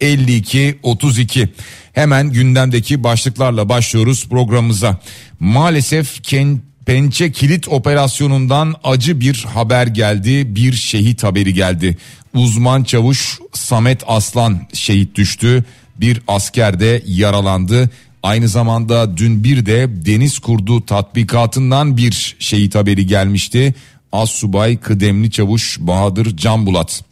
52 32. Hemen gündemdeki başlıklarla başlıyoruz programımıza. Maalesef Ken Pençe kilit operasyonundan acı bir haber geldi. Bir şehit haberi geldi. Uzman çavuş Samet Aslan şehit düştü. Bir asker de yaralandı. Aynı zamanda dün bir de deniz kurdu tatbikatından bir şehit haberi gelmişti. As subay kıdemli çavuş Bahadır Canbulat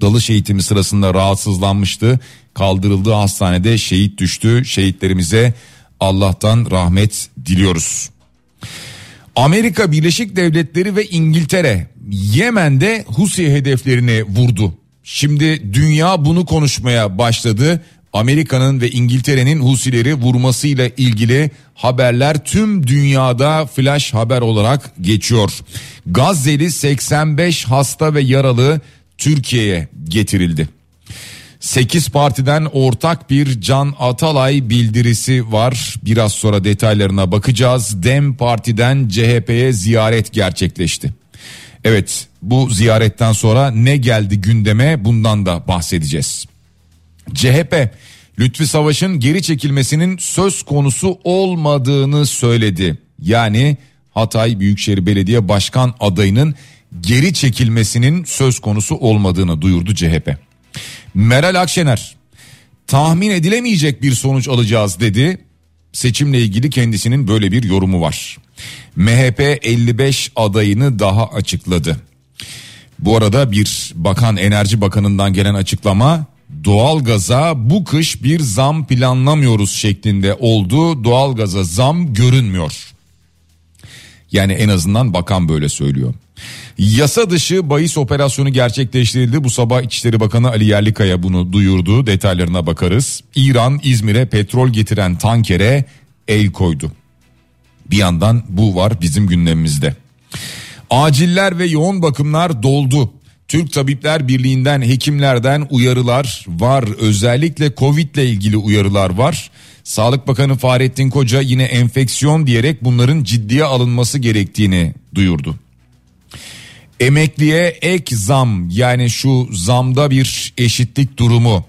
dalış eğitimi sırasında rahatsızlanmıştı. Kaldırıldığı hastanede şehit düştü. Şehitlerimize Allah'tan rahmet diliyoruz. Amerika Birleşik Devletleri ve İngiltere Yemen'de Husi hedeflerini vurdu. Şimdi dünya bunu konuşmaya başladı. Amerika'nın ve İngiltere'nin Husileri vurmasıyla ilgili haberler tüm dünyada flash haber olarak geçiyor. Gazze'li 85 hasta ve yaralı Türkiye'ye getirildi. 8 partiden ortak bir Can Atalay bildirisi var. Biraz sonra detaylarına bakacağız. Dem Parti'den CHP'ye ziyaret gerçekleşti. Evet bu ziyaretten sonra ne geldi gündeme bundan da bahsedeceğiz. CHP Lütfi Savaş'ın geri çekilmesinin söz konusu olmadığını söyledi. Yani Hatay Büyükşehir Belediye Başkan adayının geri çekilmesinin söz konusu olmadığını duyurdu CHP. Meral Akşener tahmin edilemeyecek bir sonuç alacağız dedi. Seçimle ilgili kendisinin böyle bir yorumu var. MHP 55 adayını daha açıkladı. Bu arada bir bakan enerji bakanından gelen açıklama doğalgaza bu kış bir zam planlamıyoruz şeklinde oldu. Doğalgaza zam görünmüyor. Yani en azından bakan böyle söylüyor. Yasa dışı bahis operasyonu gerçekleştirildi. Bu sabah İçişleri Bakanı Ali Yerlikaya bunu duyurdu. Detaylarına bakarız. İran İzmir'e petrol getiren tankere el koydu. Bir yandan bu var bizim gündemimizde. Aciller ve yoğun bakımlar doldu. Türk Tabipler Birliği'nden hekimlerden uyarılar var. Özellikle Covid ile ilgili uyarılar var. Sağlık Bakanı Fahrettin Koca yine enfeksiyon diyerek bunların ciddiye alınması gerektiğini duyurdu. Emekliye ek zam yani şu zamda bir eşitlik durumu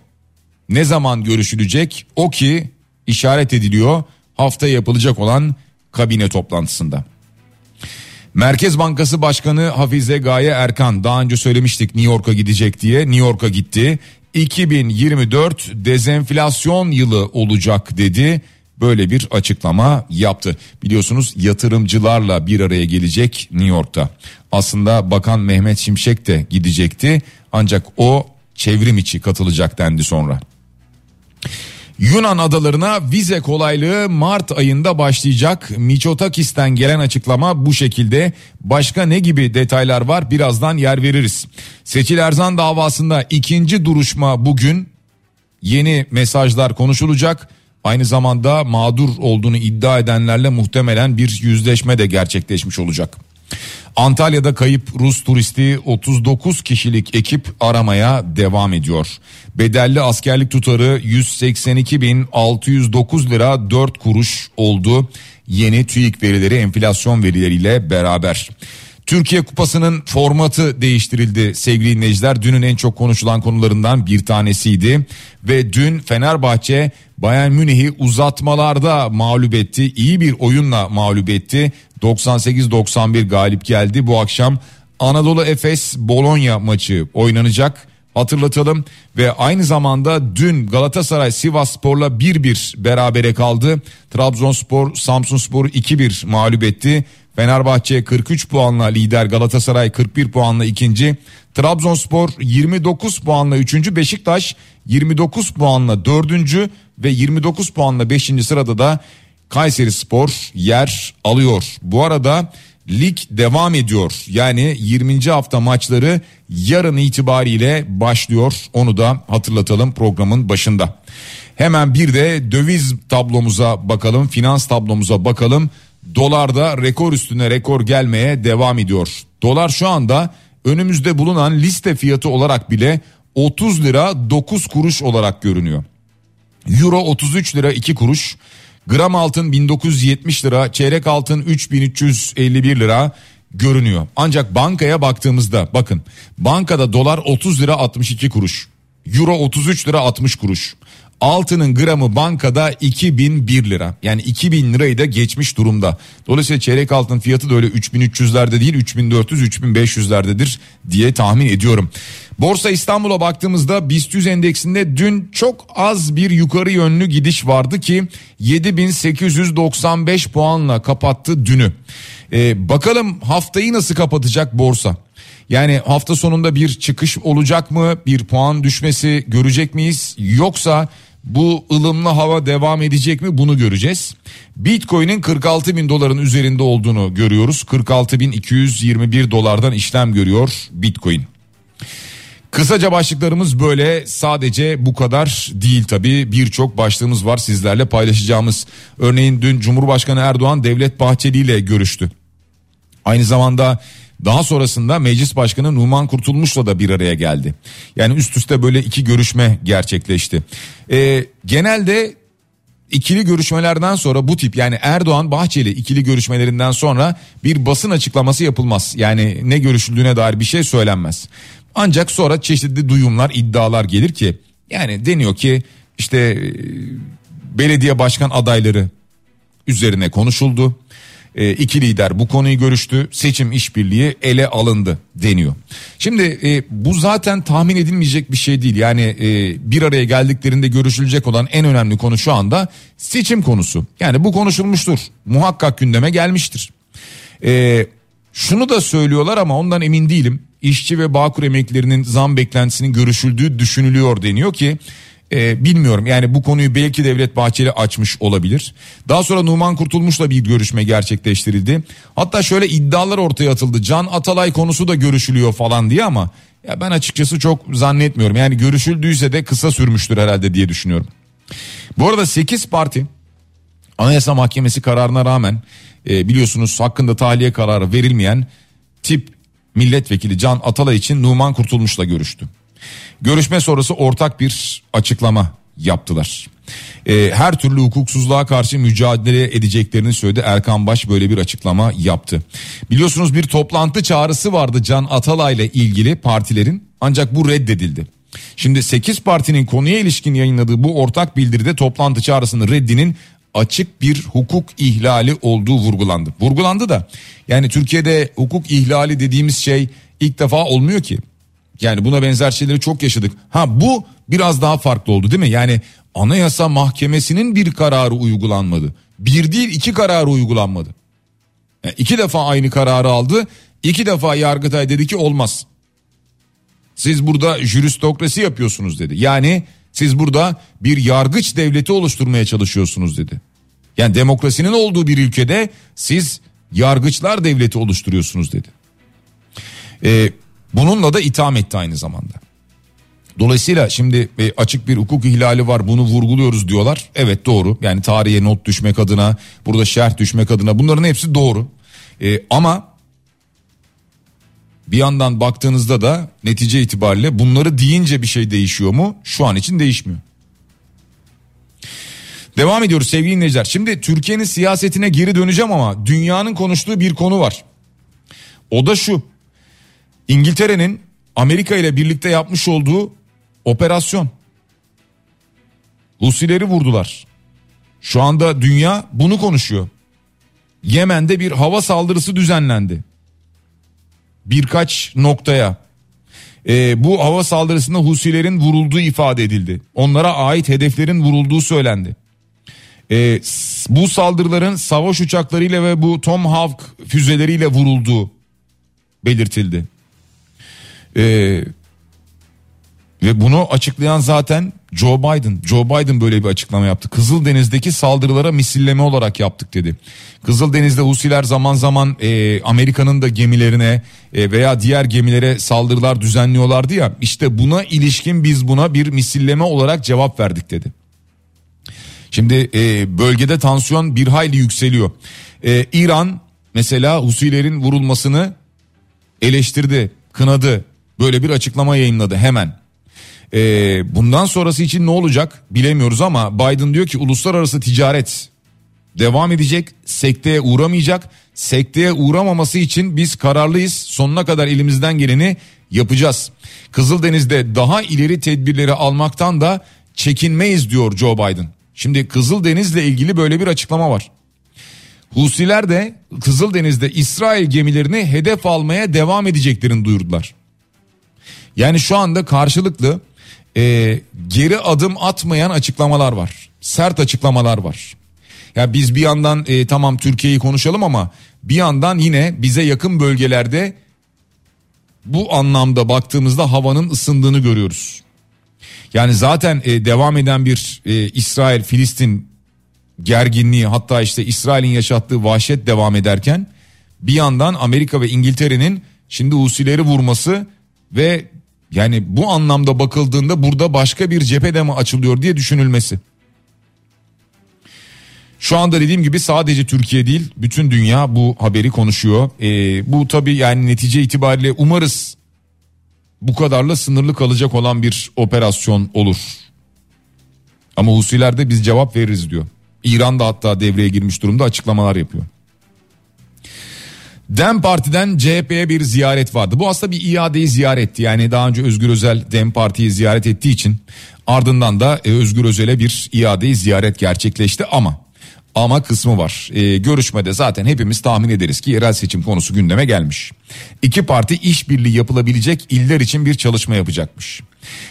ne zaman görüşülecek? O ki işaret ediliyor hafta yapılacak olan kabine toplantısında. Merkez Bankası Başkanı Hafize Gaye Erkan daha önce söylemiştik New York'a gidecek diye New York'a gitti. 2024 dezenflasyon yılı olacak dedi. Böyle bir açıklama yaptı. Biliyorsunuz yatırımcılarla bir araya gelecek New York'ta. Aslında Bakan Mehmet Şimşek de gidecekti ancak o çevrim içi katılacak dendi sonra. Yunan adalarına vize kolaylığı Mart ayında başlayacak. Miçotakis'ten gelen açıklama bu şekilde. Başka ne gibi detaylar var birazdan yer veririz. Seçil Erzan davasında ikinci duruşma bugün. Yeni mesajlar konuşulacak. Aynı zamanda mağdur olduğunu iddia edenlerle muhtemelen bir yüzleşme de gerçekleşmiş olacak. Antalya'da kayıp Rus turisti 39 kişilik ekip aramaya devam ediyor. Bedelli askerlik tutarı 182.609 lira 4 kuruş oldu. Yeni TÜİK verileri enflasyon verileriyle beraber. Türkiye Kupası'nın formatı değiştirildi sevgili dinleyiciler. Dünün en çok konuşulan konularından bir tanesiydi. Ve dün Fenerbahçe Bayern Münih'i uzatmalarda mağlup etti. İyi bir oyunla mağlup etti. 98-91 galip geldi. Bu akşam Anadolu Efes Bologna maçı oynanacak. Hatırlatalım ve aynı zamanda dün Galatasaray Sivas Spor'la 1-1 berabere kaldı. Trabzonspor Samsun Spor'u 2-1 mağlup etti. Fenerbahçe 43 puanla lider Galatasaray 41 puanla ikinci. Trabzonspor 29 puanla üçüncü. Beşiktaş 29 puanla dördüncü ve 29 puanla beşinci sırada da Kayseri Spor yer alıyor. Bu arada lig devam ediyor. Yani 20. hafta maçları yarın itibariyle başlıyor. Onu da hatırlatalım programın başında. Hemen bir de döviz tablomuza bakalım, finans tablomuza bakalım. Dolarda rekor üstüne rekor gelmeye devam ediyor. Dolar şu anda önümüzde bulunan liste fiyatı olarak bile 30 lira 9 kuruş olarak görünüyor. Euro 33 lira 2 kuruş. Gram altın 1970 lira, çeyrek altın 3351 lira görünüyor. Ancak bankaya baktığımızda bakın bankada dolar 30 lira 62 kuruş. Euro 33 lira 60 kuruş. Altının gramı bankada 2001 lira. Yani 2000 lirayı da geçmiş durumda. Dolayısıyla çeyrek altın fiyatı da öyle 3300'lerde değil 3400-3500'lerdedir diye tahmin ediyorum. Borsa İstanbul'a baktığımızda BIST 100 endeksinde dün çok az bir yukarı yönlü gidiş vardı ki 7895 puanla kapattı dünü. Ee, bakalım haftayı nasıl kapatacak borsa? Yani hafta sonunda bir çıkış olacak mı? Bir puan düşmesi görecek miyiz? Yoksa bu ılımlı hava devam edecek mi bunu göreceğiz. Bitcoin'in 46 bin doların üzerinde olduğunu görüyoruz. 46 bin 221 dolardan işlem görüyor Bitcoin. Kısaca başlıklarımız böyle sadece bu kadar değil tabi birçok başlığımız var sizlerle paylaşacağımız. Örneğin dün Cumhurbaşkanı Erdoğan Devlet Bahçeli ile görüştü. Aynı zamanda daha sonrasında Meclis Başkanı Numan Kurtulmuş'la da bir araya geldi. Yani üst üste böyle iki görüşme gerçekleşti. Ee, genelde ikili görüşmelerden sonra bu tip yani Erdoğan Bahçeli ikili görüşmelerinden sonra bir basın açıklaması yapılmaz. Yani ne görüşüldüğüne dair bir şey söylenmez. Ancak sonra çeşitli duyumlar, iddialar gelir ki yani deniyor ki işte e, belediye başkan adayları üzerine konuşuldu. E, iki lider bu konuyu görüştü. Seçim işbirliği ele alındı deniyor. Şimdi e, bu zaten tahmin edilmeyecek bir şey değil. Yani e, bir araya geldiklerinde görüşülecek olan en önemli konu şu anda seçim konusu. Yani bu konuşulmuştur. Muhakkak gündeme gelmiştir. E, şunu da söylüyorlar ama ondan emin değilim. İşçi ve Bağkur emeklerinin zam beklentisinin görüşüldüğü düşünülüyor deniyor ki e, bilmiyorum yani bu konuyu belki Devlet Bahçeli açmış olabilir. Daha sonra Numan Kurtulmuş'la bir görüşme gerçekleştirildi. Hatta şöyle iddialar ortaya atıldı. Can Atalay konusu da görüşülüyor falan diye ama ya ben açıkçası çok zannetmiyorum. Yani görüşüldüyse de kısa sürmüştür herhalde diye düşünüyorum. Bu arada 8 parti Anayasa Mahkemesi kararına rağmen e, biliyorsunuz hakkında tahliye kararı verilmeyen tip milletvekili Can Atalay için Numan Kurtulmuş'la görüştü. Görüşme sonrası ortak bir açıklama yaptılar. E, her türlü hukuksuzluğa karşı mücadele edeceklerini söyledi. Erkan Baş böyle bir açıklama yaptı. Biliyorsunuz bir toplantı çağrısı vardı Can Atalay ile ilgili partilerin ancak bu reddedildi. Şimdi 8 partinin konuya ilişkin yayınladığı bu ortak bildiride toplantı çağrısının reddinin açık bir hukuk ihlali olduğu vurgulandı. Vurgulandı da yani Türkiye'de hukuk ihlali dediğimiz şey ilk defa olmuyor ki. Yani buna benzer şeyleri çok yaşadık. Ha bu biraz daha farklı oldu değil mi? Yani Anayasa Mahkemesi'nin bir kararı uygulanmadı. Bir değil iki kararı uygulanmadı. Yani iki defa aynı kararı aldı. İki defa Yargıtay dedi ki olmaz. Siz burada jüristokrasi yapıyorsunuz dedi. Yani siz burada bir yargıç devleti oluşturmaya çalışıyorsunuz dedi. Yani demokrasinin olduğu bir ülkede siz yargıçlar devleti oluşturuyorsunuz dedi. Ee, bununla da itham etti aynı zamanda. Dolayısıyla şimdi e, açık bir hukuk ihlali var bunu vurguluyoruz diyorlar. Evet doğru yani tarihe not düşmek adına burada şerh düşmek adına bunların hepsi doğru. Ee, ama bir yandan baktığınızda da netice itibariyle bunları deyince bir şey değişiyor mu? Şu an için değişmiyor. Devam ediyoruz sevgili dinleyiciler. Şimdi Türkiye'nin siyasetine geri döneceğim ama dünyanın konuştuğu bir konu var. O da şu. İngiltere'nin Amerika ile birlikte yapmış olduğu operasyon. Husileri vurdular. Şu anda dünya bunu konuşuyor. Yemen'de bir hava saldırısı düzenlendi. Birkaç noktaya. Ee, bu hava saldırısında Husilerin vurulduğu ifade edildi. Onlara ait hedeflerin vurulduğu söylendi. Ee, bu saldırıların savaş uçaklarıyla ve bu Tomahawk füzeleriyle vurulduğu belirtildi. Ee, ve bunu açıklayan zaten Joe Biden. Joe Biden böyle bir açıklama yaptı. Kızıldeniz'deki saldırılara misilleme olarak yaptık dedi. Kızıldeniz'de Husiler zaman zaman e, Amerika'nın da gemilerine e, veya diğer gemilere saldırılar düzenliyorlardı ya. İşte buna ilişkin biz buna bir misilleme olarak cevap verdik dedi. Şimdi e, bölgede tansiyon bir hayli yükseliyor. E, İran mesela Husilerin vurulmasını eleştirdi, kınadı. Böyle bir açıklama yayınladı hemen. Ee, bundan sonrası için ne olacak bilemiyoruz ama Biden diyor ki uluslararası ticaret devam edecek, sekteye uğramayacak. Sekteye uğramaması için biz kararlıyız. Sonuna kadar elimizden geleni yapacağız. Kızıldeniz'de daha ileri tedbirleri almaktan da çekinmeyiz diyor Joe Biden. Şimdi Kızıldeniz'le ilgili böyle bir açıklama var. Husiler de Kızıldeniz'de İsrail gemilerini hedef almaya devam edeceklerini duyurdular. Yani şu anda karşılıklı e, geri adım atmayan açıklamalar var. Sert açıklamalar var. Ya biz bir yandan e, tamam Türkiye'yi konuşalım ama bir yandan yine bize yakın bölgelerde bu anlamda baktığımızda havanın ısındığını görüyoruz. Yani zaten e, devam eden bir e, İsrail-Filistin gerginliği hatta işte İsrail'in yaşattığı vahşet devam ederken bir yandan Amerika ve İngiltere'nin şimdi Husileri vurması ve yani bu anlamda bakıldığında burada başka bir cephede mi açılıyor diye düşünülmesi. Şu anda dediğim gibi sadece Türkiye değil bütün dünya bu haberi konuşuyor. Ee, bu tabi yani netice itibariyle umarız bu kadarla sınırlı kalacak olan bir operasyon olur. Ama Husiler de biz cevap veririz diyor. İran da hatta devreye girmiş durumda açıklamalar yapıyor. Dem Parti'den CHP'ye bir ziyaret vardı. Bu aslında bir iadeyi ziyaretti. Yani daha önce Özgür Özel Dem Parti'yi ziyaret ettiği için ardından da e, Özgür Özel'e bir iadeyi ziyaret gerçekleşti ama ama kısmı var. E, görüşmede zaten hepimiz tahmin ederiz ki yerel seçim konusu gündeme gelmiş. İki parti işbirliği yapılabilecek iller için bir çalışma yapacakmış.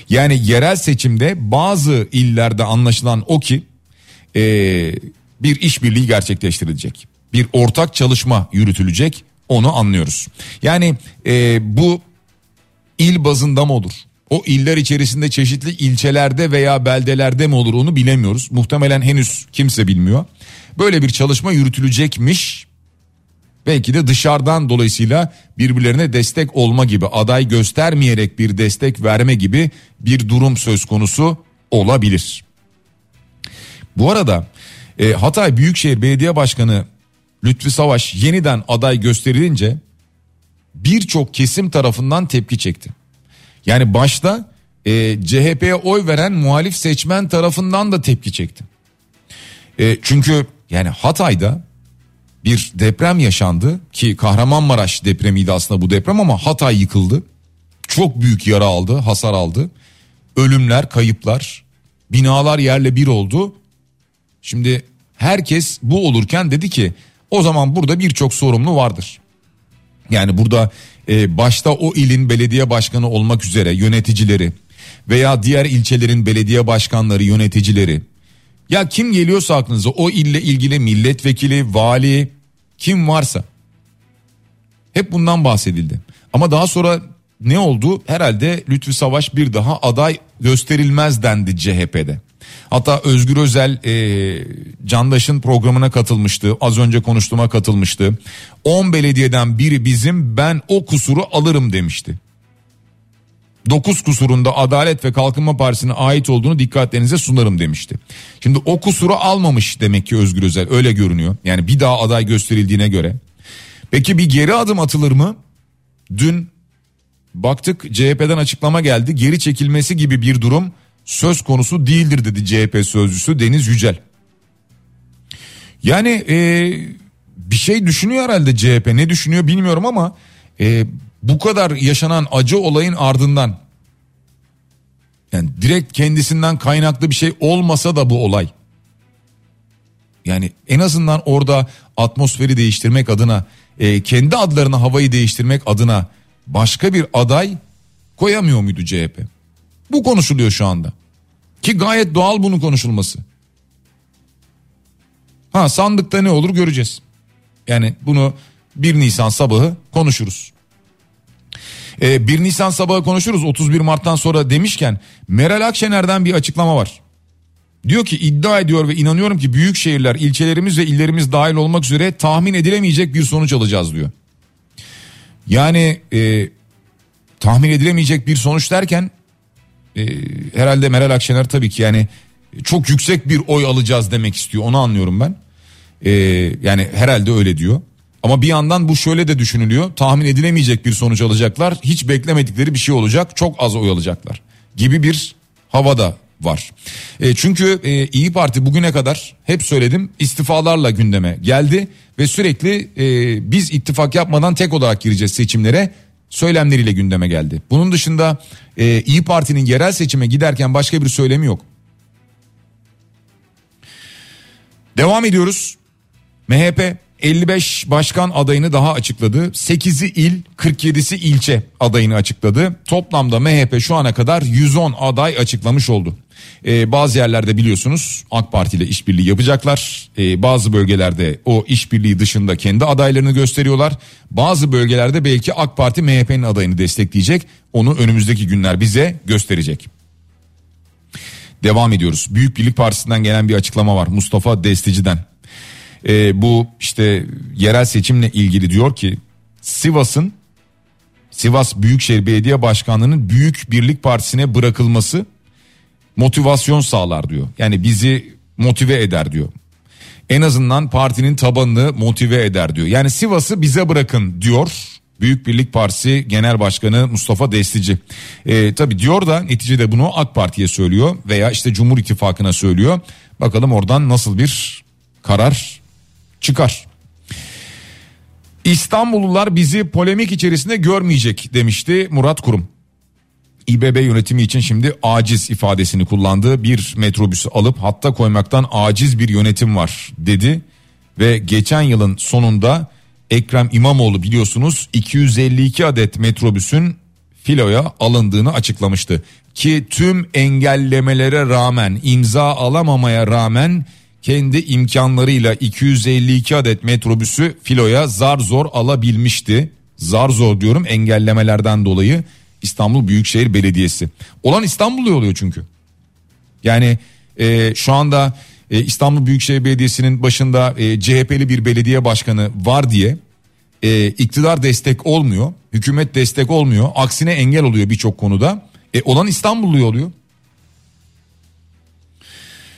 Yani yerel seçimde bazı illerde anlaşılan o ki e, bir işbirliği gerçekleştirilecek. Bir ortak çalışma yürütülecek onu anlıyoruz. Yani e, bu il bazında mı olur? O iller içerisinde çeşitli ilçelerde veya beldelerde mi olur onu bilemiyoruz. Muhtemelen henüz kimse bilmiyor. Böyle bir çalışma yürütülecekmiş. Belki de dışarıdan dolayısıyla birbirlerine destek olma gibi aday göstermeyerek bir destek verme gibi bir durum söz konusu olabilir. Bu arada e, Hatay Büyükşehir Belediye Başkanı Lütfi Savaş yeniden aday gösterilince birçok kesim tarafından tepki çekti. Yani başta e, CHP'ye oy veren muhalif seçmen tarafından da tepki çekti. E, çünkü yani Hatay'da bir deprem yaşandı ki Kahramanmaraş depremiydi aslında bu deprem ama Hatay yıkıldı. Çok büyük yara aldı, hasar aldı. Ölümler, kayıplar, binalar yerle bir oldu. Şimdi herkes bu olurken dedi ki o zaman burada birçok sorumlu vardır. Yani burada e, başta o ilin belediye başkanı olmak üzere yöneticileri veya diğer ilçelerin belediye başkanları yöneticileri ya kim geliyorsa aklınıza o ille ilgili milletvekili, vali kim varsa hep bundan bahsedildi. Ama daha sonra ne oldu? Herhalde Lütfü Savaş bir daha aday gösterilmez dendi CHP'de. Hatta Özgür Özel e, Candaş'ın programına katılmıştı. Az önce konuştuğuma katılmıştı. 10 belediyeden biri bizim ben o kusuru alırım demişti. 9 kusurunda Adalet ve Kalkınma Partisi'ne ait olduğunu dikkatlerinize sunarım demişti. Şimdi o kusuru almamış demek ki Özgür Özel öyle görünüyor. Yani bir daha aday gösterildiğine göre. Peki bir geri adım atılır mı? Dün baktık CHP'den açıklama geldi. Geri çekilmesi gibi bir durum söz konusu değildir dedi CHP sözcüsü Deniz Yücel. Yani e, bir şey düşünüyor herhalde CHP ne düşünüyor bilmiyorum ama e, bu kadar yaşanan acı olayın ardından yani direkt kendisinden kaynaklı bir şey olmasa da bu olay. Yani en azından orada atmosferi değiştirmek adına e, kendi adlarına havayı değiştirmek adına başka bir aday koyamıyor muydu CHP? Bu konuşuluyor şu anda. Ki gayet doğal bunun konuşulması. Ha sandıkta ne olur göreceğiz. Yani bunu 1 Nisan sabahı konuşuruz. Ee, 1 Nisan sabahı konuşuruz 31 Mart'tan sonra demişken Meral Akşener'den bir açıklama var. Diyor ki iddia ediyor ve inanıyorum ki büyük şehirler, ilçelerimiz ve illerimiz dahil olmak üzere tahmin edilemeyecek bir sonuç alacağız diyor. Yani e, tahmin edilemeyecek bir sonuç derken e, herhalde Meral Akşener tabii ki yani çok yüksek bir oy alacağız demek istiyor onu anlıyorum ben. E, yani herhalde öyle diyor. Ama bir yandan bu şöyle de düşünülüyor. Tahmin edilemeyecek bir sonuç alacaklar. Hiç beklemedikleri bir şey olacak. Çok az oy alacaklar. Gibi bir havada var. E, çünkü e, İyi Parti bugüne kadar hep söyledim istifalarla gündeme geldi ve sürekli e, biz ittifak yapmadan tek olarak gireceğiz seçimlere söylemleriyle gündeme geldi. Bunun dışında e, İyi Parti'nin yerel seçime giderken başka bir söylemi yok. Devam ediyoruz. MHP 55 başkan adayını daha açıkladı. 8'i il 47'si ilçe adayını açıkladı. Toplamda MHP şu ana kadar 110 aday açıklamış oldu. Ee, bazı yerlerde biliyorsunuz AK Parti ile işbirliği yapacaklar. Ee, bazı bölgelerde o işbirliği dışında kendi adaylarını gösteriyorlar. Bazı bölgelerde belki AK Parti MHP'nin adayını destekleyecek. Onu önümüzdeki günler bize gösterecek. Devam ediyoruz. Büyük Birlik Partisi'nden gelen bir açıklama var Mustafa Destici'den. Ee, bu işte yerel seçimle ilgili diyor ki Sivas'ın Sivas Büyükşehir Belediye Başkanlığı'nın Büyük Birlik Partisi'ne bırakılması motivasyon sağlar diyor. Yani bizi motive eder diyor. En azından partinin tabanını motive eder diyor. Yani Sivas'ı bize bırakın diyor. Büyük Birlik Partisi Genel Başkanı Mustafa Destici. Ee, tabii diyor da neticede bunu AK Parti'ye söylüyor veya işte Cumhur İttifakı'na söylüyor. Bakalım oradan nasıl bir karar çıkar. İstanbullular bizi polemik içerisinde görmeyecek demişti Murat Kurum. İBB yönetimi için şimdi aciz ifadesini kullandığı bir metrobüsü alıp hatta koymaktan aciz bir yönetim var dedi. Ve geçen yılın sonunda Ekrem İmamoğlu biliyorsunuz 252 adet metrobüsün filoya alındığını açıklamıştı. Ki tüm engellemelere rağmen imza alamamaya rağmen kendi imkanlarıyla 252 adet metrobüsü filoya zar zor alabilmişti. Zar zor diyorum engellemelerden dolayı İstanbul Büyükşehir Belediyesi. Olan İstanbul'da oluyor çünkü. Yani e, şu anda e, İstanbul Büyükşehir Belediyesi'nin başında e, CHP'li bir belediye başkanı var diye e, iktidar destek olmuyor. Hükümet destek olmuyor. Aksine engel oluyor birçok konuda. E, olan İstanbullu oluyor.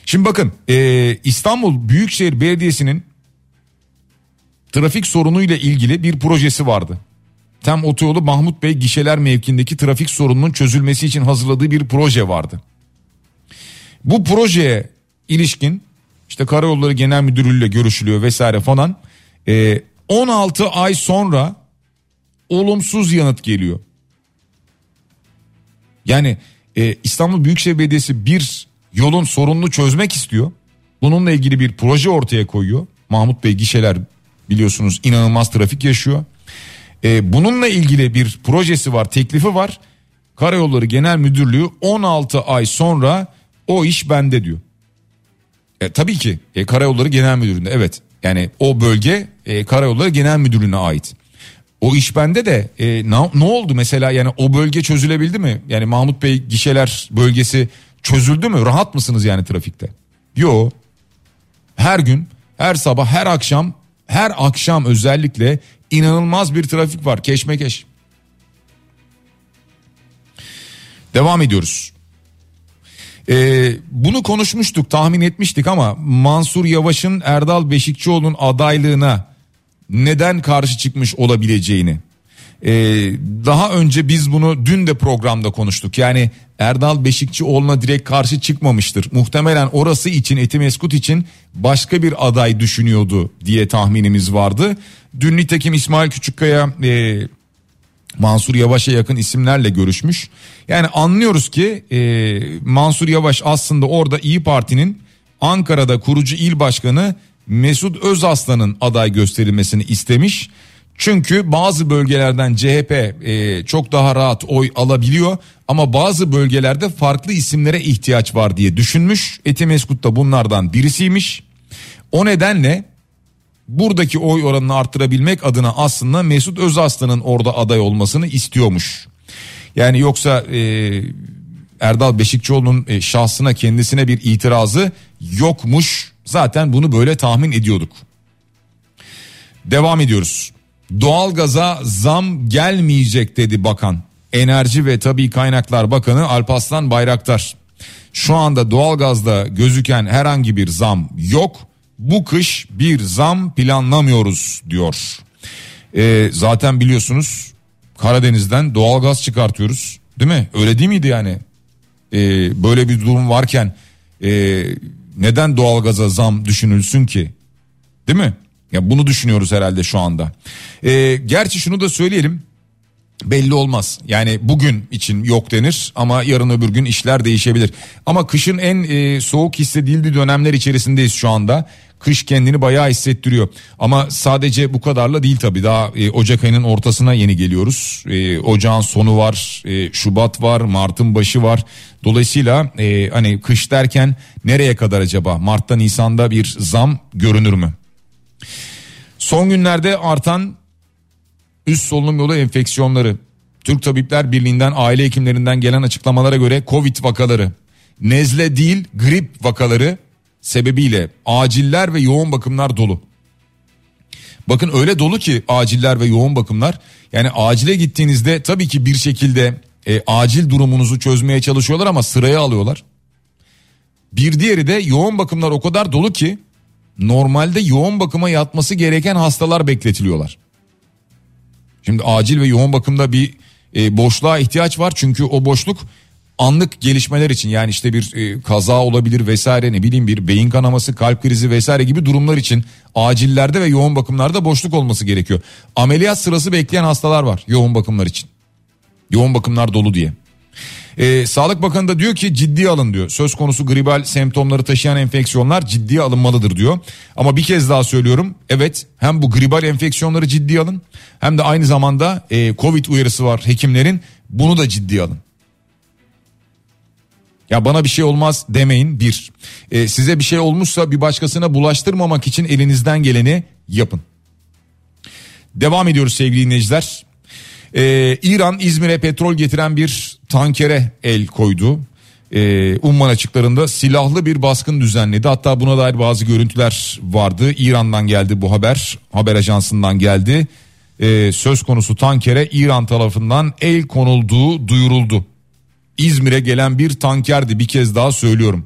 Şimdi bakın e, İstanbul Büyükşehir Belediyesi'nin trafik sorunuyla ilgili bir projesi vardı. Tem otoyolu Mahmut Bey gişeler mevkindeki trafik sorununun çözülmesi için hazırladığı bir proje vardı. Bu projeye ilişkin işte Karayolları Genel Müdürlüğü ile görüşülüyor vesaire falan. E, 16 ay sonra olumsuz yanıt geliyor. Yani e, İstanbul Büyükşehir Belediyesi bir yolun sorununu çözmek istiyor. Bununla ilgili bir proje ortaya koyuyor. Mahmut Bey gişeler biliyorsunuz inanılmaz trafik yaşıyor. E, bununla ilgili bir projesi var, teklifi var. Karayolları Genel Müdürlüğü 16 ay sonra o iş bende diyor. E, tabii ki e, Karayolları Genel Müdürlüğü'nde evet. Yani o bölge e, Karayolları Genel Müdürlüğü'ne ait. O iş bende de e, ne, ne oldu mesela yani o bölge çözülebildi mi? Yani Mahmut Bey gişeler bölgesi çözüldü mü? Rahat mısınız yani trafikte? Yo. Her gün, her sabah, her akşam, her akşam özellikle inanılmaz bir trafik var. Keşmekeş. Devam ediyoruz. Ee, bunu konuşmuştuk tahmin etmiştik ama Mansur Yavaş'ın Erdal Beşikçioğlu'nun adaylığına neden karşı çıkmış olabileceğini. Ee, daha önce biz bunu dün de programda konuştuk. Yani Erdal Beşikçioğlu'na direkt karşı çıkmamıştır. Muhtemelen orası için Etimeskut için başka bir aday düşünüyordu diye tahminimiz vardı. Dün nitekim İsmail Küçükkaya e, Mansur Yavaş'a yakın isimlerle görüşmüş. Yani anlıyoruz ki e, Mansur Yavaş aslında orada İyi Parti'nin Ankara'da kurucu il başkanı Mesut Özaslan'ın aday gösterilmesini istemiş. Çünkü bazı bölgelerden CHP e, çok daha rahat oy alabiliyor ama bazı bölgelerde farklı isimlere ihtiyaç var diye düşünmüş. Etimeskut da bunlardan birisiymiş. O nedenle buradaki oy oranını arttırabilmek adına aslında Mesut Özaslan'ın orada aday olmasını istiyormuş. Yani yoksa e, Erdal Beşikçioğlu'nun e, şahsına kendisine bir itirazı yokmuş. Zaten bunu böyle tahmin ediyorduk. Devam ediyoruz. Doğalgaza zam gelmeyecek dedi bakan. Enerji ve Tabi Kaynaklar Bakanı Alpaslan Bayraktar. Şu anda doğalgazda gözüken herhangi bir zam yok. Bu kış bir zam planlamıyoruz diyor. Ee, zaten biliyorsunuz Karadeniz'den doğalgaz çıkartıyoruz. Değil mi? Öyle değil miydi yani? Ee, böyle bir durum varken e, neden doğalgaza zam düşünülsün ki? Değil mi? Ya bunu düşünüyoruz herhalde şu anda. Ee, gerçi şunu da söyleyelim. Belli olmaz. Yani bugün için yok denir ama yarın öbür gün işler değişebilir. Ama kışın en e, soğuk hissedildiği dönemler içerisindeyiz şu anda. Kış kendini bayağı hissettiriyor. Ama sadece bu kadarla değil tabii. Daha e, Ocak ayının ortasına yeni geliyoruz. E, ocağın sonu var, e, Şubat var, Mart'ın başı var. Dolayısıyla e, hani kış derken nereye kadar acaba? Mart'ta Nisan'da bir zam görünür mü? Son günlerde artan üst solunum yolu enfeksiyonları, Türk Tabipler Birliği'nden aile hekimlerinden gelen açıklamalara göre Covid vakaları, nezle değil grip vakaları sebebiyle aciller ve yoğun bakımlar dolu. Bakın öyle dolu ki aciller ve yoğun bakımlar. Yani acile gittiğinizde tabii ki bir şekilde e, acil durumunuzu çözmeye çalışıyorlar ama sıraya alıyorlar. Bir diğeri de yoğun bakımlar o kadar dolu ki normalde yoğun bakıma yatması gereken hastalar bekletiliyorlar. Şimdi acil ve yoğun bakımda bir e, boşluğa ihtiyaç var çünkü o boşluk anlık gelişmeler için yani işte bir e, kaza olabilir vesaire ne bileyim bir beyin kanaması, kalp krizi vesaire gibi durumlar için acillerde ve yoğun bakımlarda boşluk olması gerekiyor. Ameliyat sırası bekleyen hastalar var yoğun bakımlar için. Yoğun bakımlar dolu diye. Ee, Sağlık Bakanı da diyor ki ciddi alın diyor. Söz konusu gribal semptomları taşıyan enfeksiyonlar ciddiye alınmalıdır diyor. Ama bir kez daha söylüyorum. Evet hem bu gribal enfeksiyonları ciddiye alın hem de aynı zamanda e, Covid uyarısı var hekimlerin. Bunu da ciddiye alın. Ya bana bir şey olmaz demeyin bir. E, size bir şey olmuşsa bir başkasına bulaştırmamak için elinizden geleni yapın. Devam ediyoruz sevgili dinleyiciler. Ee, İran İzmir'e petrol getiren bir tankere el koydu. Ee, Umman açıklarında silahlı bir baskın düzenledi. Hatta buna dair bazı görüntüler vardı. İran'dan geldi bu haber. Haber ajansından geldi. Ee, söz konusu tankere İran tarafından el konulduğu duyuruldu. İzmir'e gelen bir tankerdi bir kez daha söylüyorum.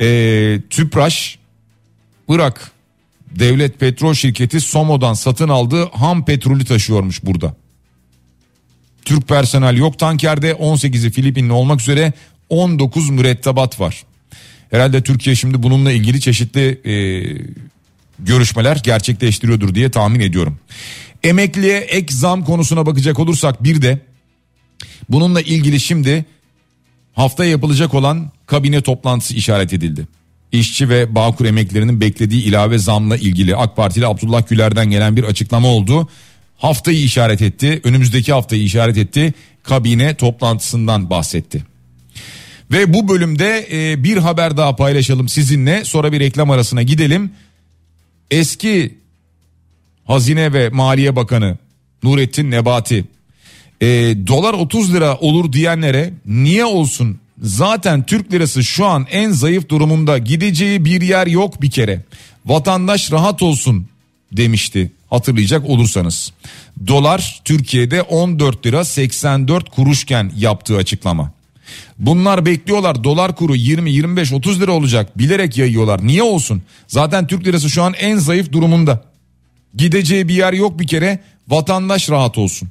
Ee, Tüpraş Irak Devlet Petrol Şirketi Somo'dan satın aldığı ham petrolü taşıyormuş burada. Türk personel yok tankerde 18'i Filipinli olmak üzere 19 mürettebat var. Herhalde Türkiye şimdi bununla ilgili çeşitli e, görüşmeler gerçekleştiriyordur diye tahmin ediyorum. Emekliye ek zam konusuna bakacak olursak bir de bununla ilgili şimdi haftaya yapılacak olan kabine toplantısı işaret edildi. İşçi ve Bağkur emeklilerinin beklediği ilave zamla ilgili AK Partili Abdullah Güler'den gelen bir açıklama oldu haftayı işaret etti. Önümüzdeki haftayı işaret etti. Kabine toplantısından bahsetti. Ve bu bölümde e, bir haber daha paylaşalım sizinle. Sonra bir reklam arasına gidelim. Eski Hazine ve Maliye Bakanı Nurettin Nebati e, dolar 30 lira olur diyenlere niye olsun zaten Türk lirası şu an en zayıf durumunda gideceği bir yer yok bir kere vatandaş rahat olsun demişti hatırlayacak olursanız. Dolar Türkiye'de 14 lira 84 kuruşken yaptığı açıklama. Bunlar bekliyorlar dolar kuru 20 25 30 lira olacak bilerek yayıyorlar. Niye olsun? Zaten Türk lirası şu an en zayıf durumunda. Gideceği bir yer yok bir kere vatandaş rahat olsun.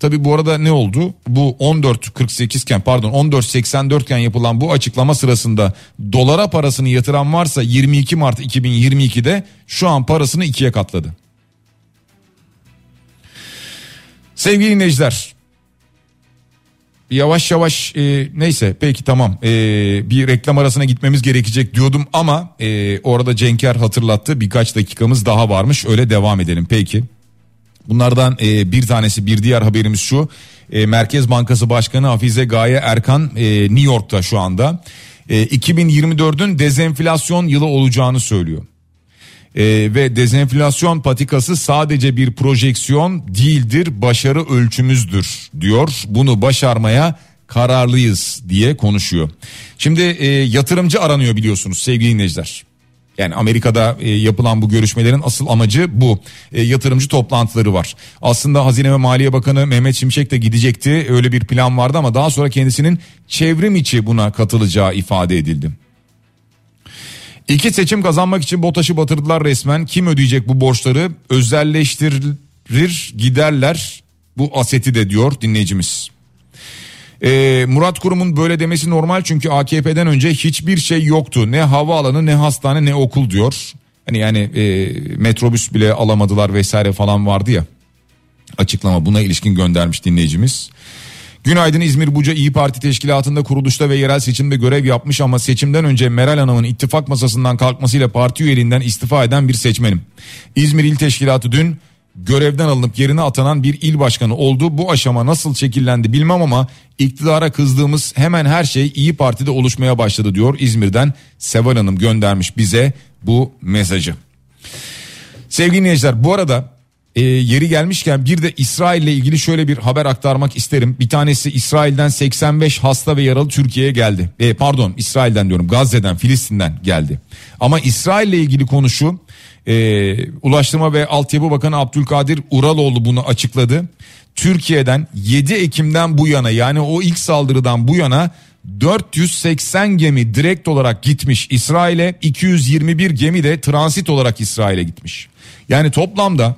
Tabi bu arada ne oldu? Bu 14.48 iken pardon 14.84 iken yapılan bu açıklama sırasında dolara parasını yatıran varsa 22 Mart 2022'de şu an parasını ikiye katladı. Sevgili dinleyiciler yavaş yavaş e, neyse peki tamam e, bir reklam arasına gitmemiz gerekecek diyordum ama e, orada Cenker hatırlattı birkaç dakikamız daha varmış öyle devam edelim peki. Bunlardan e, bir tanesi bir diğer haberimiz şu e, Merkez Bankası Başkanı Hafize Gaye Erkan e, New York'ta şu anda e, 2024'ün dezenflasyon yılı olacağını söylüyor. E, ve dezenflasyon patikası sadece bir projeksiyon değildir başarı ölçümüzdür diyor. Bunu başarmaya kararlıyız diye konuşuyor. Şimdi e, yatırımcı aranıyor biliyorsunuz sevgili dinleyiciler. Yani Amerika'da e, yapılan bu görüşmelerin asıl amacı bu. E, yatırımcı toplantıları var. Aslında Hazine ve Maliye Bakanı Mehmet Şimşek de gidecekti. Öyle bir plan vardı ama daha sonra kendisinin çevrim içi buna katılacağı ifade edildi. İki seçim kazanmak için BOTAŞ'ı batırdılar resmen. Kim ödeyecek bu borçları? Özelleştirir giderler bu aseti de diyor dinleyicimiz. Ee, Murat Kurum'un böyle demesi normal çünkü AKP'den önce hiçbir şey yoktu. Ne havaalanı ne hastane ne okul diyor. Hani yani e, metrobüs bile alamadılar vesaire falan vardı ya. Açıklama buna ilişkin göndermiş dinleyicimiz. Günaydın İzmir Buca İyi Parti Teşkilatı'nda kuruluşta ve yerel seçimde görev yapmış ama seçimden önce Meral Hanım'ın ittifak masasından kalkmasıyla parti üyeliğinden istifa eden bir seçmenim. İzmir İl Teşkilatı dün görevden alınıp yerine atanan bir il başkanı oldu. Bu aşama nasıl şekillendi bilmem ama iktidara kızdığımız hemen her şey İyi Parti'de oluşmaya başladı diyor İzmir'den Seval Hanım göndermiş bize bu mesajı. Sevgili dinleyiciler bu arada e, yeri gelmişken bir de İsrail ile ilgili şöyle bir haber aktarmak isterim. Bir tanesi İsrail'den 85 hasta ve yaralı Türkiye'ye geldi. E, pardon İsrail'den diyorum Gazze'den Filistin'den geldi. Ama İsrail ile ilgili konu şu. E, Ulaştırma ve Altyapı Bakanı Abdülkadir Uraloğlu bunu açıkladı. Türkiye'den 7 Ekim'den bu yana yani o ilk saldırıdan bu yana 480 gemi direkt olarak gitmiş İsrail'e 221 gemi de transit olarak İsrail'e gitmiş. Yani toplamda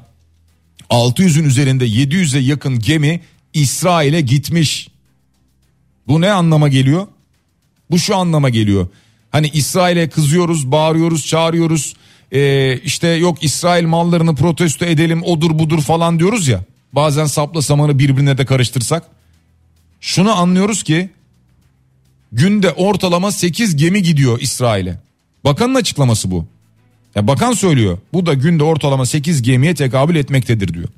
600'ün üzerinde 700'e yakın gemi İsrail'e gitmiş. Bu ne anlama geliyor? Bu şu anlama geliyor. Hani İsrail'e kızıyoruz, bağırıyoruz, çağırıyoruz. Ee, işte yok İsrail mallarını protesto edelim, odur budur falan diyoruz ya. Bazen sapla samanı birbirine de karıştırsak. Şunu anlıyoruz ki günde ortalama 8 gemi gidiyor İsrail'e. Bakanın açıklaması bu. Ya bakan söylüyor. Bu da günde ortalama 8 gemiye tekabül etmektedir diyor.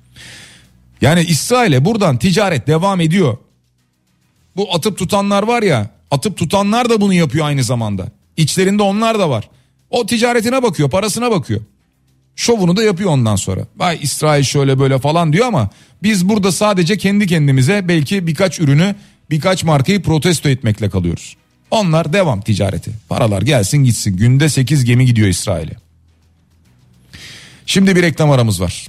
Yani İsrail'e buradan ticaret devam ediyor. Bu atıp tutanlar var ya atıp tutanlar da bunu yapıyor aynı zamanda. İçlerinde onlar da var. O ticaretine bakıyor parasına bakıyor. Şovunu da yapıyor ondan sonra. Vay İsrail şöyle böyle falan diyor ama biz burada sadece kendi kendimize belki birkaç ürünü birkaç markayı protesto etmekle kalıyoruz. Onlar devam ticareti. Paralar gelsin gitsin. Günde 8 gemi gidiyor İsrail'e. Şimdi bir reklam aramız var.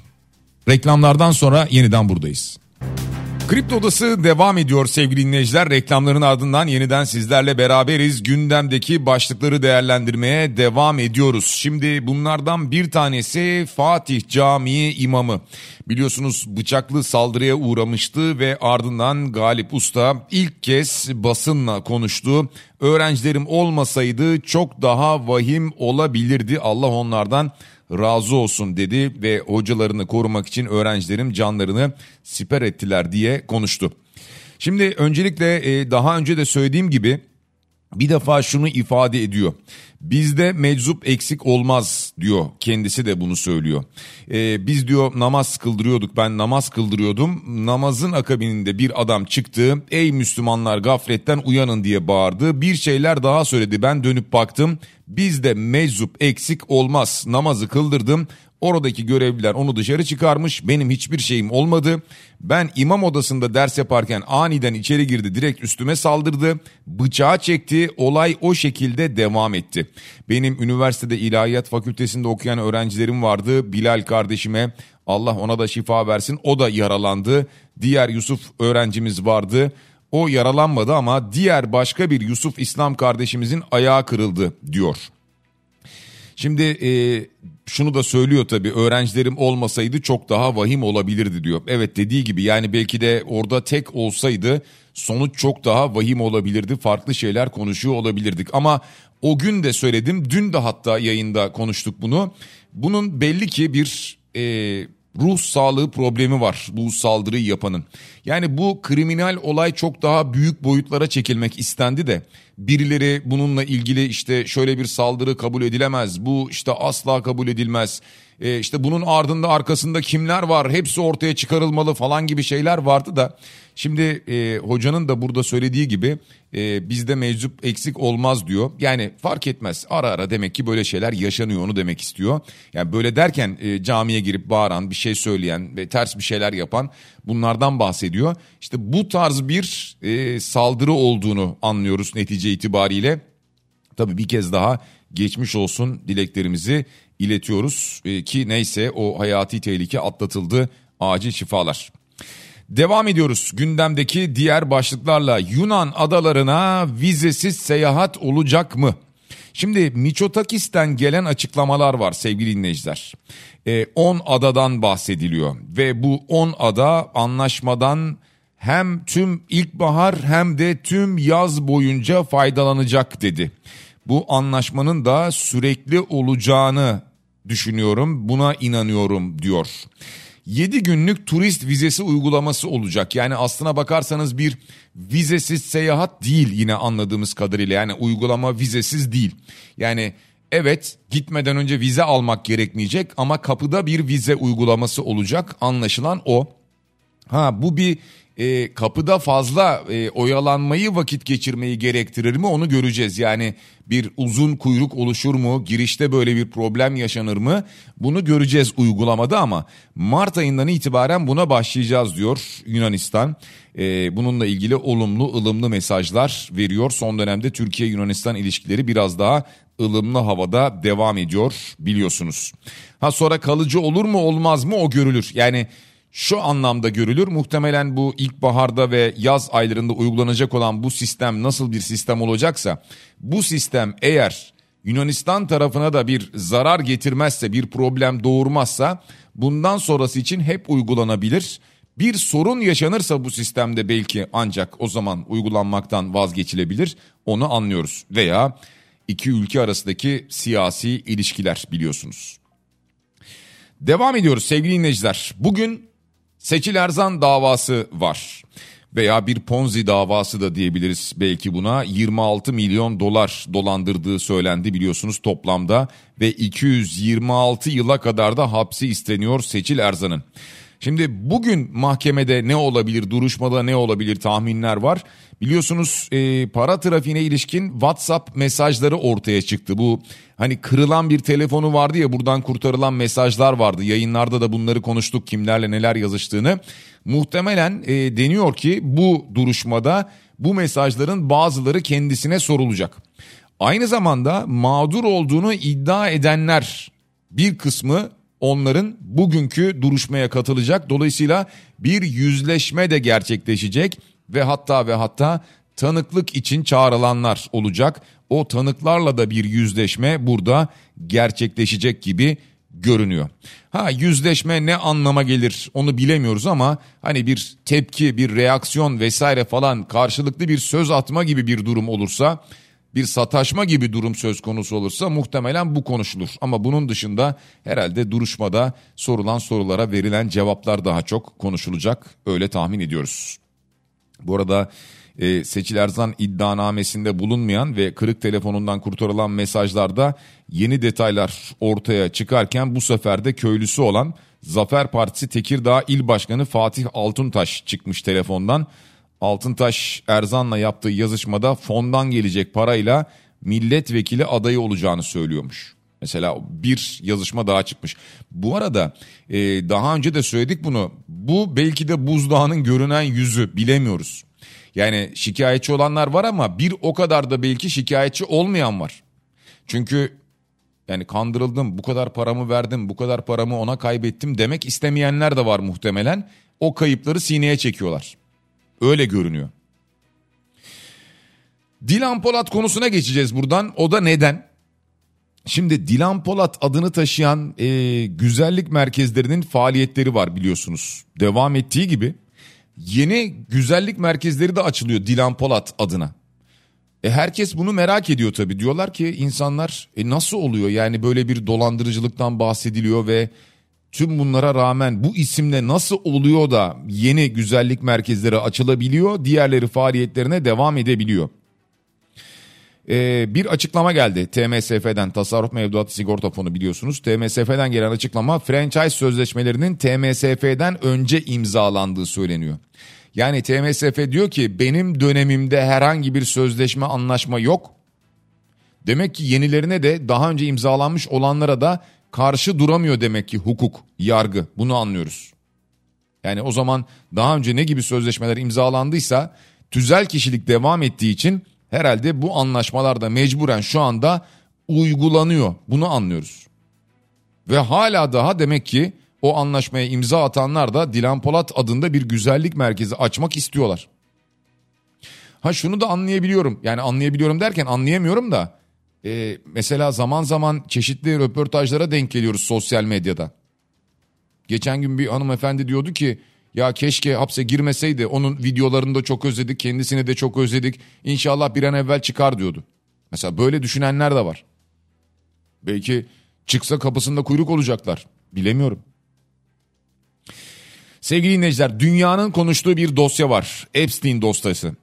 Reklamlardan sonra yeniden buradayız. Kripto Odası devam ediyor sevgili dinleyiciler. Reklamların ardından yeniden sizlerle beraberiz. Gündemdeki başlıkları değerlendirmeye devam ediyoruz. Şimdi bunlardan bir tanesi Fatih Camii imamı. Biliyorsunuz bıçaklı saldırıya uğramıştı ve ardından Galip Usta ilk kez basınla konuştu. Öğrencilerim olmasaydı çok daha vahim olabilirdi. Allah onlardan razı olsun dedi ve hocalarını korumak için öğrencilerim canlarını siper ettiler diye konuştu. Şimdi öncelikle e, daha önce de söylediğim gibi bir defa şunu ifade ediyor. Bizde meczup eksik olmaz diyor. Kendisi de bunu söylüyor. Ee, biz diyor namaz kıldırıyorduk. Ben namaz kıldırıyordum. Namazın akabininde bir adam çıktı. Ey Müslümanlar gafletten uyanın diye bağırdı. Bir şeyler daha söyledi. Ben dönüp baktım. Bizde meczup eksik olmaz. Namazı kıldırdım. Oradaki görevliler onu dışarı çıkarmış. Benim hiçbir şeyim olmadı. Ben imam odasında ders yaparken aniden içeri girdi. Direkt üstüme saldırdı. Bıçağı çekti. Olay o şekilde devam etti. Benim üniversitede ilahiyat fakültesinde okuyan öğrencilerim vardı. Bilal kardeşime Allah ona da şifa versin. O da yaralandı. Diğer Yusuf öğrencimiz vardı. O yaralanmadı ama diğer başka bir Yusuf İslam kardeşimizin ayağı kırıldı diyor. Şimdi e, şunu da söylüyor tabii öğrencilerim olmasaydı çok daha vahim olabilirdi diyor. Evet dediği gibi yani belki de orada tek olsaydı sonuç çok daha vahim olabilirdi. Farklı şeyler konuşuyor olabilirdik ama o gün de söyledim dün de hatta yayında konuştuk bunu. Bunun belli ki bir e, ruh sağlığı problemi var bu saldırıyı yapanın. Yani bu kriminal olay çok daha büyük boyutlara çekilmek istendi de birileri bununla ilgili işte şöyle bir saldırı kabul edilemez bu işte asla kabul edilmez e, işte bunun ardında arkasında kimler var hepsi ortaya çıkarılmalı falan gibi şeyler vardı da şimdi e, hocanın da burada söylediği gibi e, bizde meczup eksik olmaz diyor. Yani fark etmez ara ara demek ki böyle şeyler yaşanıyor onu demek istiyor. Yani böyle derken e, camiye girip bağıran bir şey söyleyen ve ters bir şeyler yapan bunlardan bahsediyor. İşte bu tarz bir e, saldırı olduğunu anlıyoruz netice itibariyle. Tabii bir kez daha geçmiş olsun dileklerimizi iletiyoruz e, ki neyse o hayati tehlike atlatıldı acil şifalar. Devam ediyoruz gündemdeki diğer başlıklarla Yunan adalarına vizesiz seyahat olacak mı? Şimdi Miçotakis'ten gelen açıklamalar var sevgili dinleyiciler. 10 e, adadan bahsediliyor ve bu 10 ada anlaşmadan hem tüm ilkbahar hem de tüm yaz boyunca faydalanacak dedi. Bu anlaşmanın da sürekli olacağını düşünüyorum, buna inanıyorum diyor. 7 günlük turist vizesi uygulaması olacak. Yani aslına bakarsanız bir vizesiz seyahat değil yine anladığımız kadarıyla. Yani uygulama vizesiz değil. Yani evet gitmeden önce vize almak gerekmeyecek ama kapıda bir vize uygulaması olacak. Anlaşılan o. Ha bu bir e, kapıda fazla e, oyalanmayı vakit geçirmeyi gerektirir mi onu göreceğiz. Yani bir uzun kuyruk oluşur mu girişte böyle bir problem yaşanır mı bunu göreceğiz uygulamada ama Mart ayından itibaren buna başlayacağız diyor Yunanistan. E, bununla ilgili olumlu ılımlı mesajlar veriyor. Son dönemde Türkiye-Yunanistan ilişkileri biraz daha ılımlı havada devam ediyor biliyorsunuz. Ha sonra kalıcı olur mu olmaz mı o görülür. Yani şu anlamda görülür. Muhtemelen bu ilkbaharda ve yaz aylarında uygulanacak olan bu sistem nasıl bir sistem olacaksa bu sistem eğer Yunanistan tarafına da bir zarar getirmezse, bir problem doğurmazsa bundan sonrası için hep uygulanabilir. Bir sorun yaşanırsa bu sistemde belki ancak o zaman uygulanmaktan vazgeçilebilir. Onu anlıyoruz. Veya iki ülke arasındaki siyasi ilişkiler biliyorsunuz. Devam ediyoruz sevgili dinleyiciler. Bugün Seçil Erzan davası var veya bir Ponzi davası da diyebiliriz belki buna 26 milyon dolar dolandırdığı söylendi biliyorsunuz toplamda ve 226 yıla kadar da hapsi isteniyor Seçil Erzan'ın. Şimdi bugün mahkemede ne olabilir, duruşmada ne olabilir tahminler var. Biliyorsunuz e, para trafiğine ilişkin WhatsApp mesajları ortaya çıktı. Bu hani kırılan bir telefonu vardı ya buradan kurtarılan mesajlar vardı. Yayınlarda da bunları konuştuk kimlerle neler yazıştığını. Muhtemelen e, deniyor ki bu duruşmada bu mesajların bazıları kendisine sorulacak. Aynı zamanda mağdur olduğunu iddia edenler bir kısmı onların bugünkü duruşmaya katılacak. Dolayısıyla bir yüzleşme de gerçekleşecek ve hatta ve hatta tanıklık için çağrılanlar olacak. O tanıklarla da bir yüzleşme burada gerçekleşecek gibi görünüyor. Ha yüzleşme ne anlama gelir onu bilemiyoruz ama hani bir tepki, bir reaksiyon vesaire falan karşılıklı bir söz atma gibi bir durum olursa bir sataşma gibi durum söz konusu olursa muhtemelen bu konuşulur. Ama bunun dışında herhalde duruşmada sorulan sorulara verilen cevaplar daha çok konuşulacak öyle tahmin ediyoruz. Bu arada e, Seçil Erzan iddianamesinde bulunmayan ve kırık telefonundan kurtarılan mesajlarda yeni detaylar ortaya çıkarken bu sefer de köylüsü olan Zafer Partisi Tekirdağ İl Başkanı Fatih Altuntaş çıkmış telefondan. Altıntaş Erzan'la yaptığı yazışmada fondan gelecek parayla milletvekili adayı olacağını söylüyormuş. Mesela bir yazışma daha çıkmış. Bu arada e, daha önce de söyledik bunu. Bu belki de buzdağının görünen yüzü bilemiyoruz. Yani şikayetçi olanlar var ama bir o kadar da belki şikayetçi olmayan var. Çünkü yani kandırıldım, bu kadar paramı verdim, bu kadar paramı ona kaybettim demek istemeyenler de var muhtemelen. O kayıpları sineye çekiyorlar. Öyle görünüyor. Dilan Polat konusuna geçeceğiz buradan. O da neden? Şimdi Dilan Polat adını taşıyan e, güzellik merkezlerinin faaliyetleri var biliyorsunuz. Devam ettiği gibi yeni güzellik merkezleri de açılıyor Dilan Polat adına. E herkes bunu merak ediyor tabii. Diyorlar ki insanlar e nasıl oluyor yani böyle bir dolandırıcılıktan bahsediliyor ve tüm bunlara rağmen bu isimle nasıl oluyor da yeni güzellik merkezleri açılabiliyor, diğerleri faaliyetlerine devam edebiliyor? Ee, bir açıklama geldi TMSF'den Tasarruf Mevduatı Sigorta Fonu biliyorsunuz. TMSF'den gelen açıklama franchise sözleşmelerinin TMSF'den önce imzalandığı söyleniyor. Yani TMSF diyor ki benim dönemimde herhangi bir sözleşme anlaşma yok. Demek ki yenilerine de daha önce imzalanmış olanlara da karşı duramıyor demek ki hukuk, yargı. Bunu anlıyoruz. Yani o zaman daha önce ne gibi sözleşmeler imzalandıysa tüzel kişilik devam ettiği için herhalde bu anlaşmalar da mecburen şu anda uygulanıyor. Bunu anlıyoruz. Ve hala daha demek ki o anlaşmaya imza atanlar da Dilan Polat adında bir güzellik merkezi açmak istiyorlar. Ha şunu da anlayabiliyorum. Yani anlayabiliyorum derken anlayamıyorum da e, mesela zaman zaman çeşitli röportajlara denk geliyoruz sosyal medyada. Geçen gün bir hanımefendi diyordu ki ya keşke hapse girmeseydi onun videolarını da çok özledik kendisini de çok özledik İnşallah bir an evvel çıkar diyordu. Mesela böyle düşünenler de var. Belki çıksa kapısında kuyruk olacaklar bilemiyorum. Sevgili dinleyiciler dünyanın konuştuğu bir dosya var Epstein dosyası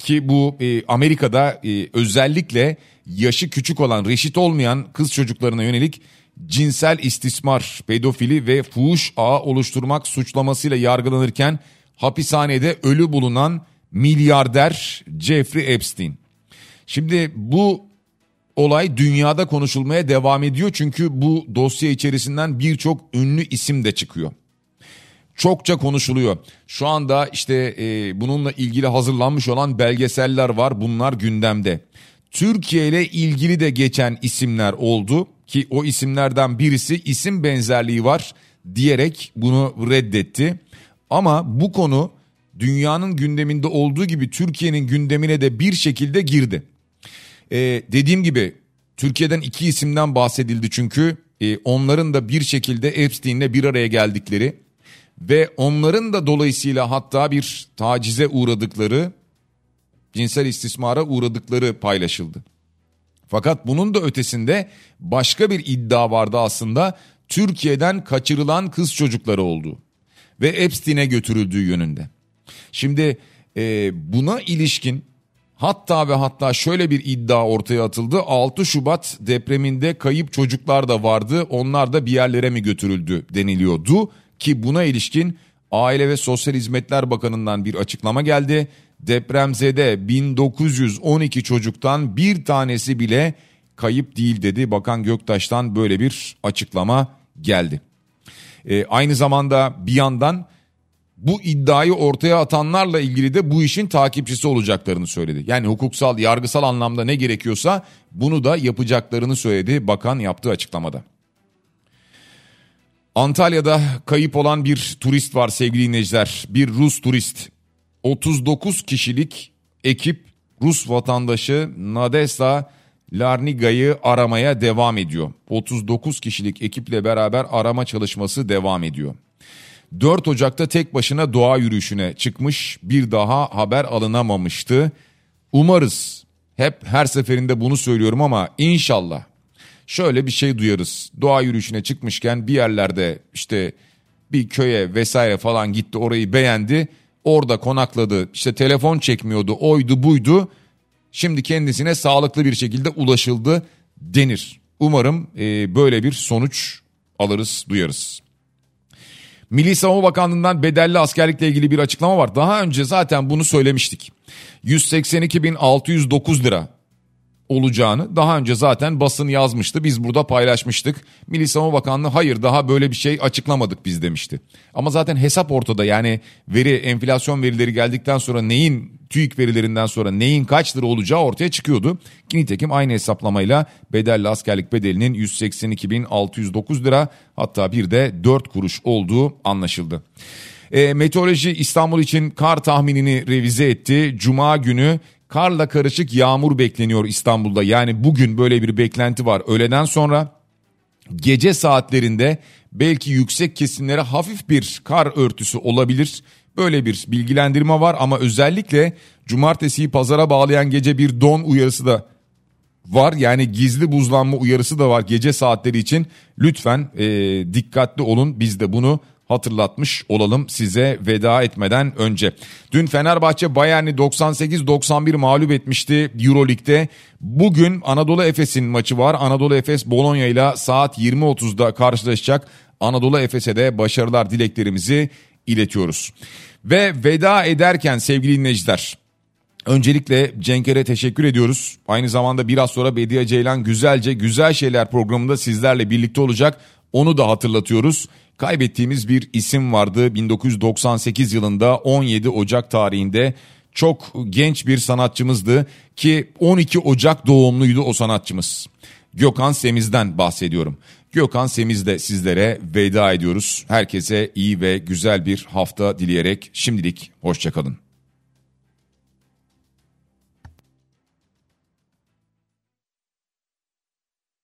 ki bu e, Amerika'da e, özellikle yaşı küçük olan reşit olmayan kız çocuklarına yönelik cinsel istismar, pedofili ve fuhuş ağı oluşturmak suçlamasıyla yargılanırken hapishanede ölü bulunan milyarder Jeffrey Epstein. Şimdi bu olay dünyada konuşulmaya devam ediyor çünkü bu dosya içerisinden birçok ünlü isim de çıkıyor. Çokça konuşuluyor. Şu anda işte e, bununla ilgili hazırlanmış olan belgeseller var. Bunlar gündemde. Türkiye ile ilgili de geçen isimler oldu ki o isimlerden birisi isim benzerliği var diyerek bunu reddetti. Ama bu konu dünyanın gündeminde olduğu gibi Türkiye'nin gündemine de bir şekilde girdi. Ee, dediğim gibi Türkiye'den iki isimden bahsedildi çünkü e, onların da bir şekilde Epstein'le bir araya geldikleri ve onların da dolayısıyla hatta bir tacize uğradıkları cinsel istismara uğradıkları paylaşıldı. Fakat bunun da ötesinde başka bir iddia vardı aslında Türkiye'den kaçırılan kız çocukları olduğu ve Epstein'e götürüldüğü yönünde. Şimdi e, buna ilişkin hatta ve hatta şöyle bir iddia ortaya atıldı 6 Şubat depreminde kayıp çocuklar da vardı onlar da bir yerlere mi götürüldü deniliyordu ki buna ilişkin Aile ve Sosyal Hizmetler Bakanı'ndan bir açıklama geldi depremzede 1912 çocuktan bir tanesi bile kayıp değil dedi. Bakan Göktaş'tan böyle bir açıklama geldi. Ee, aynı zamanda bir yandan bu iddiayı ortaya atanlarla ilgili de bu işin takipçisi olacaklarını söyledi. Yani hukuksal, yargısal anlamda ne gerekiyorsa bunu da yapacaklarını söyledi bakan yaptığı açıklamada. Antalya'da kayıp olan bir turist var sevgili dinleyiciler. Bir Rus turist. 39 kişilik ekip Rus vatandaşı Nadesa Larniga'yı aramaya devam ediyor. 39 kişilik ekiple beraber arama çalışması devam ediyor. 4 Ocak'ta tek başına doğa yürüyüşüne çıkmış bir daha haber alınamamıştı. Umarız hep her seferinde bunu söylüyorum ama inşallah şöyle bir şey duyarız. Doğa yürüyüşüne çıkmışken bir yerlerde işte bir köye vesaire falan gitti orayı beğendi orada konakladı işte telefon çekmiyordu oydu buydu şimdi kendisine sağlıklı bir şekilde ulaşıldı denir. Umarım e, böyle bir sonuç alırız duyarız. Milli Savunma Bakanlığı'ndan bedelli askerlikle ilgili bir açıklama var. Daha önce zaten bunu söylemiştik. 182.609 lira olacağını daha önce zaten basın yazmıştı. Biz burada paylaşmıştık. Milli Savunma Bakanlığı hayır daha böyle bir şey açıklamadık biz demişti. Ama zaten hesap ortada yani veri enflasyon verileri geldikten sonra neyin TÜİK verilerinden sonra neyin kaç lira olacağı ortaya çıkıyordu. Ki nitekim aynı hesaplamayla bedelli askerlik bedelinin 182.609 lira hatta bir de 4 kuruş olduğu anlaşıldı. E, Meteoroloji İstanbul için kar tahminini revize etti. Cuma günü Karla karışık yağmur bekleniyor İstanbul'da. Yani bugün böyle bir beklenti var. Öğleden sonra gece saatlerinde belki yüksek kesimlere hafif bir kar örtüsü olabilir. Böyle bir bilgilendirme var ama özellikle cumartesiyi pazara bağlayan gece bir don uyarısı da var. Yani gizli buzlanma uyarısı da var gece saatleri için. Lütfen e, dikkatli olun biz de bunu hatırlatmış olalım size veda etmeden önce. Dün Fenerbahçe Bayern'i 98-91 mağlup etmişti Euroleague'de. Bugün Anadolu Efes'in maçı var. Anadolu Efes Bologna ile saat 20.30'da karşılaşacak. Anadolu Efes'e de başarılar dileklerimizi iletiyoruz. Ve veda ederken sevgili dinleyiciler Öncelikle Cenk'e teşekkür ediyoruz. Aynı zamanda biraz sonra Bediye Ceylan Güzelce Güzel Şeyler programında sizlerle birlikte olacak. Onu da hatırlatıyoruz. Kaybettiğimiz bir isim vardı 1998 yılında 17 Ocak tarihinde çok genç bir sanatçımızdı ki 12 Ocak doğumluydu o sanatçımız. Gökhan Semiz'den bahsediyorum. Gökhan Semiz'de sizlere veda ediyoruz. Herkese iyi ve güzel bir hafta dileyerek şimdilik hoşçakalın.